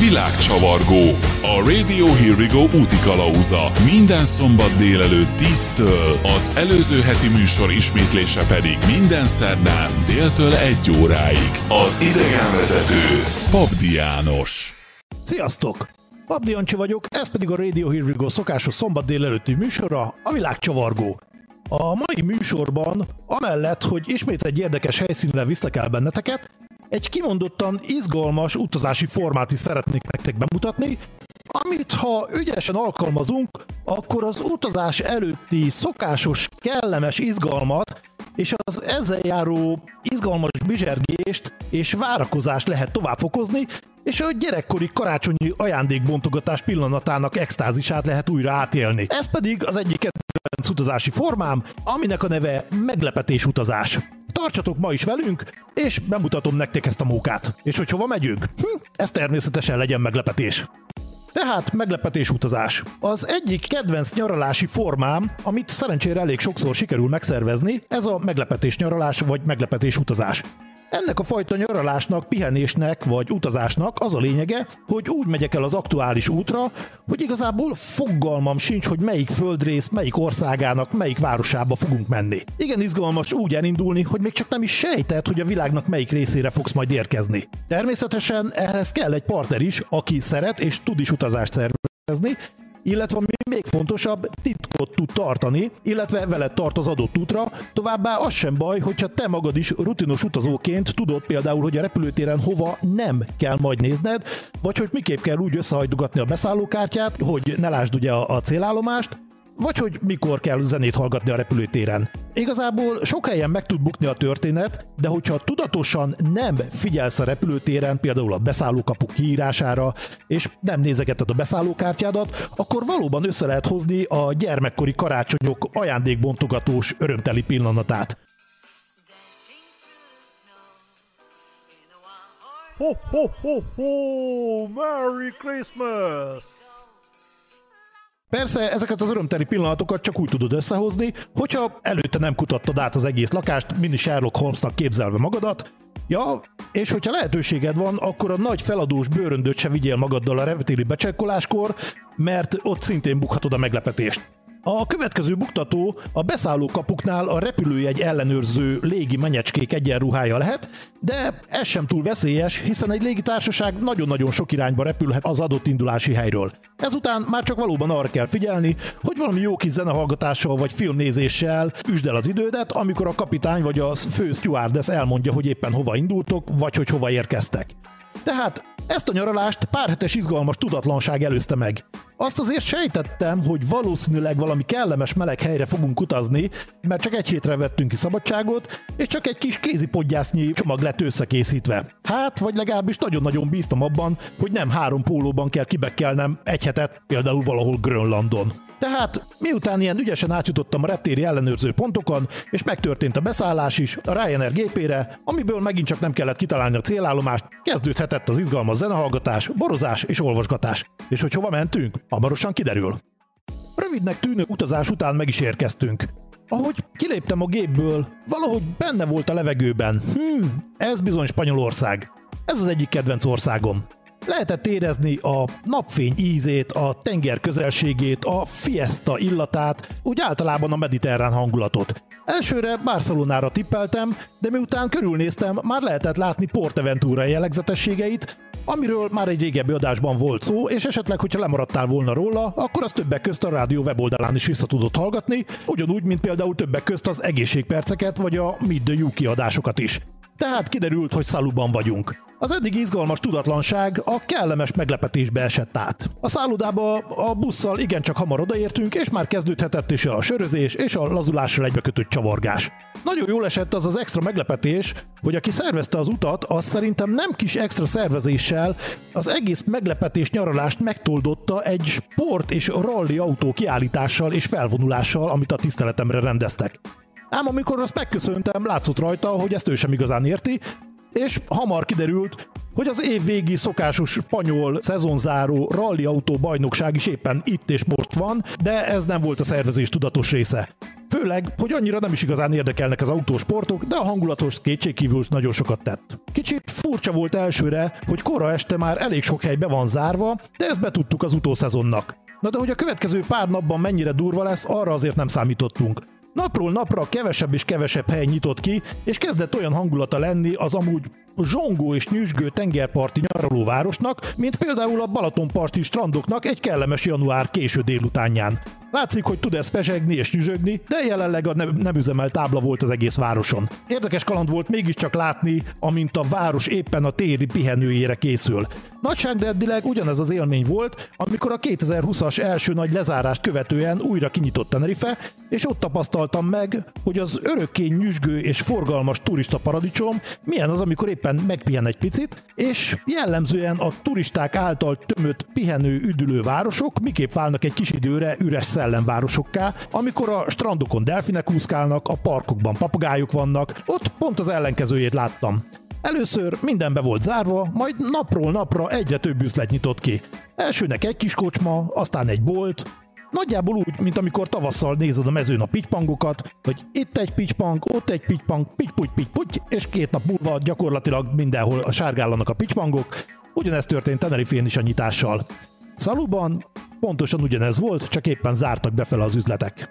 Világcsavargó. A Radio Here We Go úti kalauza. Minden szombat délelőtt 10-től, az előző heti műsor ismétlése pedig minden szerdán déltől 1 óráig. Az idegenvezető Pabdi János. Sziasztok! Pabdi Jancsi vagyok, ez pedig a Radio Here We Go szokásos szombat délelőtti műsora, a világcsavargó. A mai műsorban, amellett, hogy ismét egy érdekes helyszínre viszlek el benneteket, egy kimondottan izgalmas utazási formát is szeretnék nektek bemutatni, amit ha ügyesen alkalmazunk, akkor az utazás előtti szokásos, kellemes izgalmat és az ezzel járó izgalmas bizsergést és várakozást lehet tovább fokozni, és a gyerekkori karácsonyi ajándékbontogatás pillanatának extázisát lehet újra átélni. Ez pedig az egyik kedvenc utazási formám, aminek a neve meglepetés utazás. Tartsatok ma is velünk, és bemutatom nektek ezt a mókát. És hogy hova megyünk? Hm, ez természetesen legyen meglepetés. Tehát meglepetés utazás. Az egyik kedvenc nyaralási formám, amit szerencsére elég sokszor sikerül megszervezni, ez a meglepetés nyaralás vagy meglepetés utazás. Ennek a fajta nyaralásnak, pihenésnek vagy utazásnak az a lényege, hogy úgy megyek el az aktuális útra, hogy igazából fogalmam sincs, hogy melyik földrész, melyik országának, melyik városába fogunk menni. Igen izgalmas úgy elindulni, hogy még csak nem is sejtett, hogy a világnak melyik részére fogsz majd érkezni. Természetesen ehhez kell egy partner is, aki szeret és tud is utazást szervezni, illetve ami még fontosabb, titkot tud tartani, illetve veled tart az adott útra, továbbá az sem baj, hogyha te magad is rutinos utazóként tudod például, hogy a repülőtéren hova nem kell majd nézned, vagy hogy miképp kell úgy összehajdogatni a beszállókártyát, hogy ne lásd ugye a célállomást, vagy hogy mikor kell zenét hallgatni a repülőtéren. Igazából sok helyen meg tud bukni a történet, de hogyha tudatosan nem figyelsz a repülőtéren, például a beszállókapuk kiírására, és nem nézegeted a beszállókártyádat, akkor valóban össze lehet hozni a gyermekkori karácsonyok ajándékbontogatós örömteli pillanatát. Ho, ho, ho, ho! Merry Christmas! Persze ezeket az örömteli pillanatokat csak úgy tudod összehozni, hogyha előtte nem kutattad át az egész lakást, mini Sherlock Holmesnak képzelve magadat, Ja, és hogyha lehetőséged van, akkor a nagy feladós bőröndöt se vigyél magaddal a reptéri becsekkoláskor, mert ott szintén bukhatod a meglepetést. A következő buktató a beszálló kapuknál a repülőjegy ellenőrző légi menyecskék egyenruhája lehet, de ez sem túl veszélyes, hiszen egy légitársaság nagyon-nagyon sok irányba repülhet az adott indulási helyről. Ezután már csak valóban arra kell figyelni, hogy valami jó kis zenehallgatással vagy filmnézéssel üsd el az idődet, amikor a kapitány vagy a fő stewardess elmondja, hogy éppen hova indultok, vagy hogy hova érkeztek. Tehát ezt a nyaralást pár hetes izgalmas tudatlanság előzte meg. Azt azért sejtettem, hogy valószínűleg valami kellemes meleg helyre fogunk utazni, mert csak egy hétre vettünk ki szabadságot, és csak egy kis kézipodgyásznyi csomag lett összekészítve. Hát, vagy legalábbis nagyon-nagyon bíztam abban, hogy nem három pólóban kell kibekkelnem egy hetet, például valahol Grönlandon. Tehát miután ilyen ügyesen átjutottam a reptéri ellenőrző pontokon, és megtörtént a beszállás is a Ryanair gépére, amiből megint csak nem kellett kitalálni a célállomást, kezdődhetett az izgalmas zenehallgatás, borozás és olvasgatás. És hogy hova mentünk? Hamarosan kiderül. Rövidnek tűnő utazás után meg is érkeztünk. Ahogy kiléptem a gépből, valahogy benne volt a levegőben. Hmm, ez bizony Spanyolország. Ez az egyik kedvenc országom. Lehetett érezni a napfény ízét, a tenger közelségét, a fiesta illatát, úgy általában a mediterrán hangulatot. Elsőre Barcelonára tippeltem, de miután körülnéztem, már lehetett látni Porteventura jellegzetességeit, amiről már egy régebbi adásban volt szó, és esetleg, hogyha lemaradtál volna róla, akkor az többek közt a rádió weboldalán is vissza tudott hallgatni, ugyanúgy, mint például többek közt az egészségperceket vagy a Meet the Yuki adásokat is. Tehát kiderült, hogy szaluban vagyunk. Az eddig izgalmas tudatlanság a kellemes meglepetésbe esett át. A szállodába a busszal igencsak hamar odaértünk, és már kezdődhetett is a sörözés és a lazulással egybekötött csavargás. Nagyon jól esett az az extra meglepetés, hogy aki szervezte az utat, az szerintem nem kis extra szervezéssel az egész meglepetés nyaralást megtoldotta egy sport és rally autó kiállítással és felvonulással, amit a tiszteletemre rendeztek. Ám amikor azt megköszöntem, látszott rajta, hogy ezt ő sem igazán érti, és hamar kiderült, hogy az év végi szokásos spanyol szezonzáró rally autó bajnokság is éppen itt és most van, de ez nem volt a szervezés tudatos része. Főleg, hogy annyira nem is igazán érdekelnek az autósportok, de a hangulatos kétségkívül nagyon sokat tett. Kicsit furcsa volt elsőre, hogy kora este már elég sok hely be van zárva, de ezt betudtuk az utószezonnak. Na de hogy a következő pár napban mennyire durva lesz, arra azért nem számítottunk. Napról napra kevesebb és kevesebb hely nyitott ki, és kezdett olyan hangulata lenni az amúgy zsongó és nyüzsgő tengerparti nyaralóvárosnak, mint például a Balatonparti strandoknak egy kellemes január késő délutánján. Látszik, hogy tud ez pesegni és nyüzsögni, de jelenleg a nem, nem üzemelt tábla volt az egész városon. Érdekes kaland volt mégiscsak látni, amint a város éppen a téri pihenőjére készül. Nagyságrendileg ugyanez az élmény volt, amikor a 2020-as első nagy lezárást követően újra kinyitott Tenerife, és ott tapasztaltam meg, hogy az örökké nyüzsgő és forgalmas turista paradicsom milyen az, amikor éppen megpihen egy picit, és jellemzően a turisták által tömött pihenő üdülő városok miképp válnak egy kis időre üres szellemvárosokká, amikor a strandokon delfinek úszkálnak, a parkokban papagájok vannak, ott pont az ellenkezőjét láttam. Először minden be volt zárva, majd napról napra egyre több üzlet nyitott ki. Elsőnek egy kis kocsma, aztán egy bolt, Nagyjából úgy, mint amikor tavasszal nézed a mezőn a pitypangokat, hogy itt egy pitypang, ott egy pitypang, pity puty pity puty és két nap múlva gyakorlatilag mindenhol a sárgállanak a pitypangok. Ugyanezt történt Tenerifén is a nyitással. Szaluban pontosan ugyanez volt, csak éppen zártak befele az üzletek.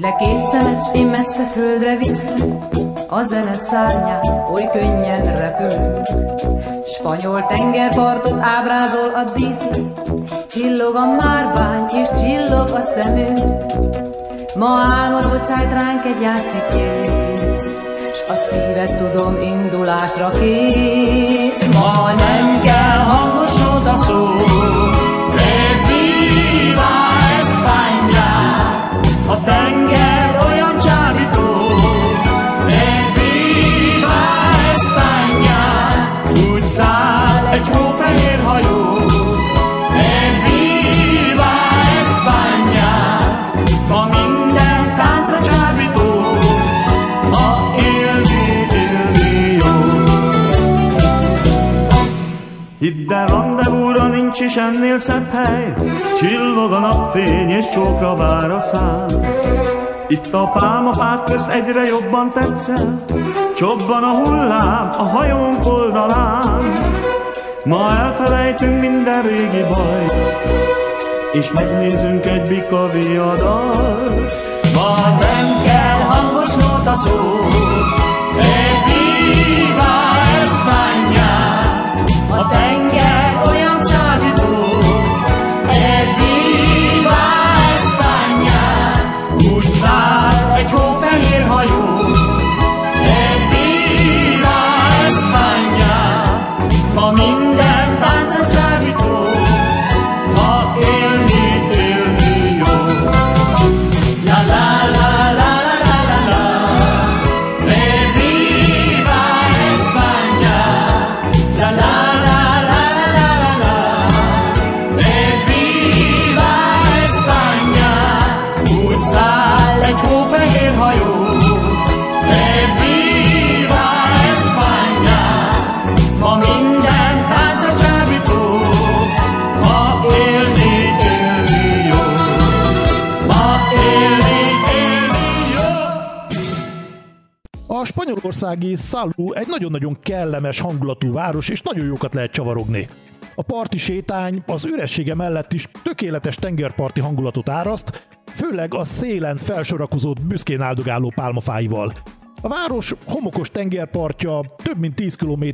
Fújj le két szelet, én messze földre viszlek, a zene szárnyán oly könnyen repülünk. Spanyol tengerpartot ábrázol a díszlet, csillog a márvány és csillog a szemünk. Ma álmodott csájt ránk egy játszik s a szívet tudom indulásra kész. Ma nem kell hangosod a szó, tenger ennél szebb hely, Csillog a napfény és csókra vár a szám. Itt a pálmafák közt egyre jobban tetszel, Csobban a hullám a hajónk oldalán. Ma elfelejtünk minden régi baj, És megnézünk egy bika viadal. Ma nem kell hangos nóta szó, De España, a tenger A spanyolországi Salou egy nagyon-nagyon kellemes hangulatú város, és nagyon jókat lehet csavarogni. A parti sétány az üressége mellett is tökéletes tengerparti hangulatot áraszt, főleg a szélen felsorakozott büszkén áldogáló pálmafáival. A város homokos tengerpartja több mint 10 km,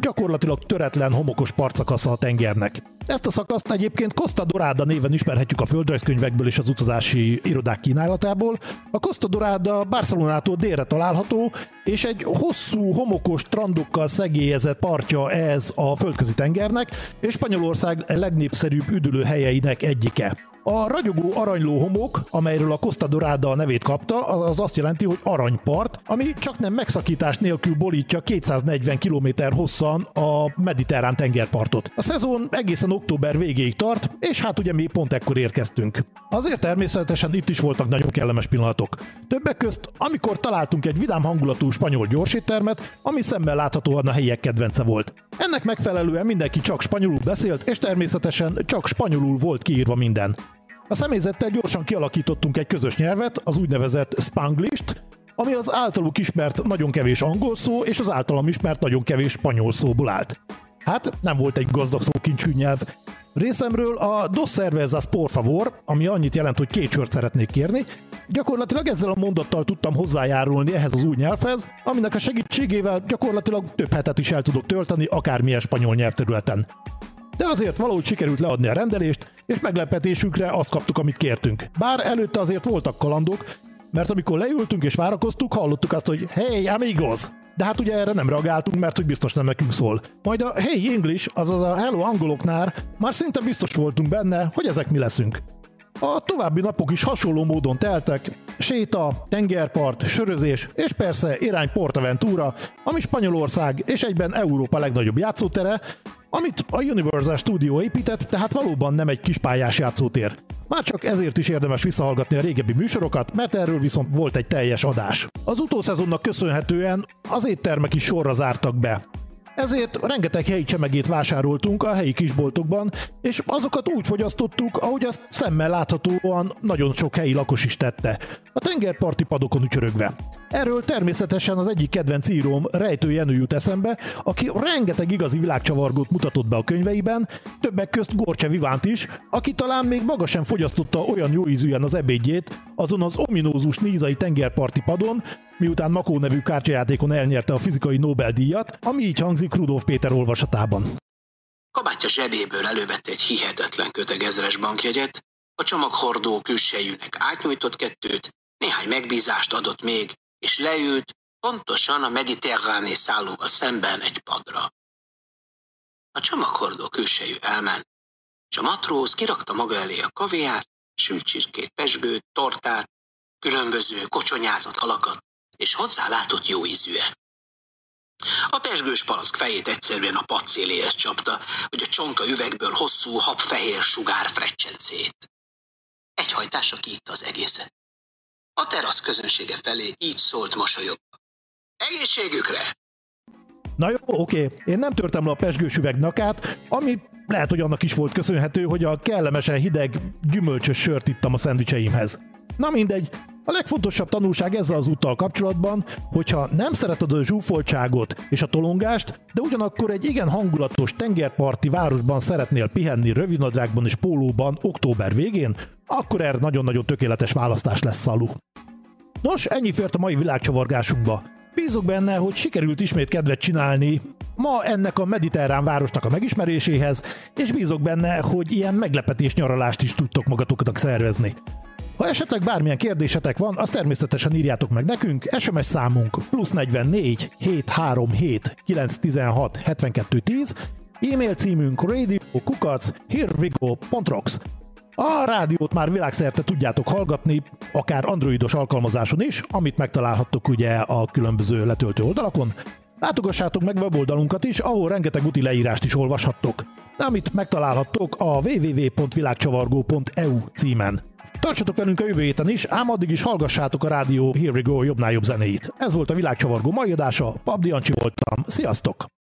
gyakorlatilag töretlen homokos partszakasza a tengernek. Ezt a szakaszt egyébként Costa Dorada néven ismerhetjük a földrajzkönyvekből és az utazási irodák kínálatából. A Costa Dorada Barcelonától délre található, és egy hosszú, homokos strandokkal szegélyezett partja ez a földközi tengernek, és Spanyolország legnépszerűbb üdülő helyeinek egyike. A ragyogó aranyló homok, amelyről a Costa Dorada a nevét kapta, az azt jelenti, hogy aranypart, ami csak nem megszakítás nélkül bolítja 240 km hosszan a mediterrán tengerpartot. A szezon egészen október végéig tart, és hát ugye mi pont ekkor érkeztünk. Azért természetesen itt is voltak nagyon kellemes pillanatok. Többek közt, amikor találtunk egy vidám hangulatú spanyol gyorséttermet, ami szemmel láthatóan a helyiek kedvence volt. Ennek megfelelően mindenki csak spanyolul beszélt, és természetesen csak spanyolul volt kiírva minden. A személyzettel gyorsan kialakítottunk egy közös nyelvet, az úgynevezett Spanglist, ami az általuk ismert nagyon kevés angol szó és az általam ismert nagyon kevés spanyol szóból állt. Hát nem volt egy gazdag szókincsű nyelv. Részemről a dos cervezas por favor, ami annyit jelent, hogy két sört szeretnék kérni, gyakorlatilag ezzel a mondattal tudtam hozzájárulni ehhez az új nyelvhez, aminek a segítségével gyakorlatilag több hetet is el tudok tölteni akármilyen spanyol nyelvterületen de azért valahogy sikerült leadni a rendelést, és meglepetésünkre azt kaptuk, amit kértünk. Bár előtte azért voltak kalandok, mert amikor leültünk és várakoztuk, hallottuk azt, hogy hey, amigos! De hát ugye erre nem reagáltunk, mert hogy biztos nem nekünk szól. Majd a hey English, azaz a hello angoloknál már szinte biztos voltunk benne, hogy ezek mi leszünk. A további napok is hasonló módon teltek, séta, tengerpart, sörözés, és persze irány Portaventura, ami Spanyolország és egyben Európa legnagyobb játszótere, amit a Universal Studio épített, tehát valóban nem egy kispályás játszótér. Már csak ezért is érdemes visszahallgatni a régebbi műsorokat, mert erről viszont volt egy teljes adás. Az utószezonnak köszönhetően az éttermek is sorra zártak be. Ezért rengeteg helyi csemegét vásároltunk a helyi kisboltokban, és azokat úgy fogyasztottuk, ahogy azt szemmel láthatóan nagyon sok helyi lakos is tette, a tengerparti padokon ücsörögve. Erről természetesen az egyik kedvenc íróm Rejtő Jenő jut eszembe, aki rengeteg igazi világcsavargót mutatott be a könyveiben, többek közt Gorcse Vivánt is, aki talán még maga sem fogyasztotta olyan jó ízűen az ebédjét, azon az ominózus nízai tengerparti padon, miután Makó nevű kártyajátékon elnyerte a fizikai Nobel-díjat, ami így hangzik Rudolf Péter olvasatában. Kabátja zsebéből elővette egy hihetetlen köteg ezres bankjegyet, a csomaghordó külsejűnek átnyújtott kettőt, néhány megbízást adott még, és leült pontosan a mediterráné szállóval szemben egy padra. A csomaghordó külsejű elment, és a matróz kirakta maga elé a kaviát, sült csirkét, pesgőt, tortát, különböző kocsonyázott halakat, és hozzálátott jó ízűen. A pesgős palack fejét egyszerűen a pacéléhez csapta, hogy a csonka üvegből hosszú habfehér sugár frecsencét. Egy hajtásra kiitta az egészet. A terasz közönsége felé így szólt mosolyogva. Egészségükre! Na jó, oké, én nem törtem le a pesgős üveg nakát, ami lehet, hogy annak is volt köszönhető, hogy a kellemesen hideg, gyümölcsös sört ittam a szendvicseimhez. Na mindegy, a legfontosabb tanulság ezzel az úttal kapcsolatban, hogyha nem szereted a zsúfoltságot és a tolongást, de ugyanakkor egy igen hangulatos tengerparti városban szeretnél pihenni rövidnadrágban és pólóban október végén, akkor erre nagyon-nagyon tökéletes választás lesz Szalu. Nos, ennyi fért a mai világcsavargásunkba. Bízok benne, hogy sikerült ismét kedvet csinálni ma ennek a mediterrán városnak a megismeréséhez, és bízok benne, hogy ilyen meglepetés nyaralást is tudtok magatoknak szervezni. Ha esetleg bármilyen kérdésetek van, azt természetesen írjátok meg nekünk, SMS számunk plusz 44 737 916 72 10, e-mail címünk radiokukac hervigo.rocks. A rádiót már világszerte tudjátok hallgatni, akár androidos alkalmazáson is, amit megtalálhattok ugye a különböző letöltő oldalakon. Látogassátok meg weboldalunkat is, ahol rengeteg úti leírást is olvashattok, amit megtalálhattok a www.világcsavargó.eu címen. Tartsatok velünk a jövő héten is, ám addig is hallgassátok a rádió Here We Go jobbnál jobb zenéit. Ez volt a világcsavargó mai adása, Pabdi Ancsi voltam, sziasztok!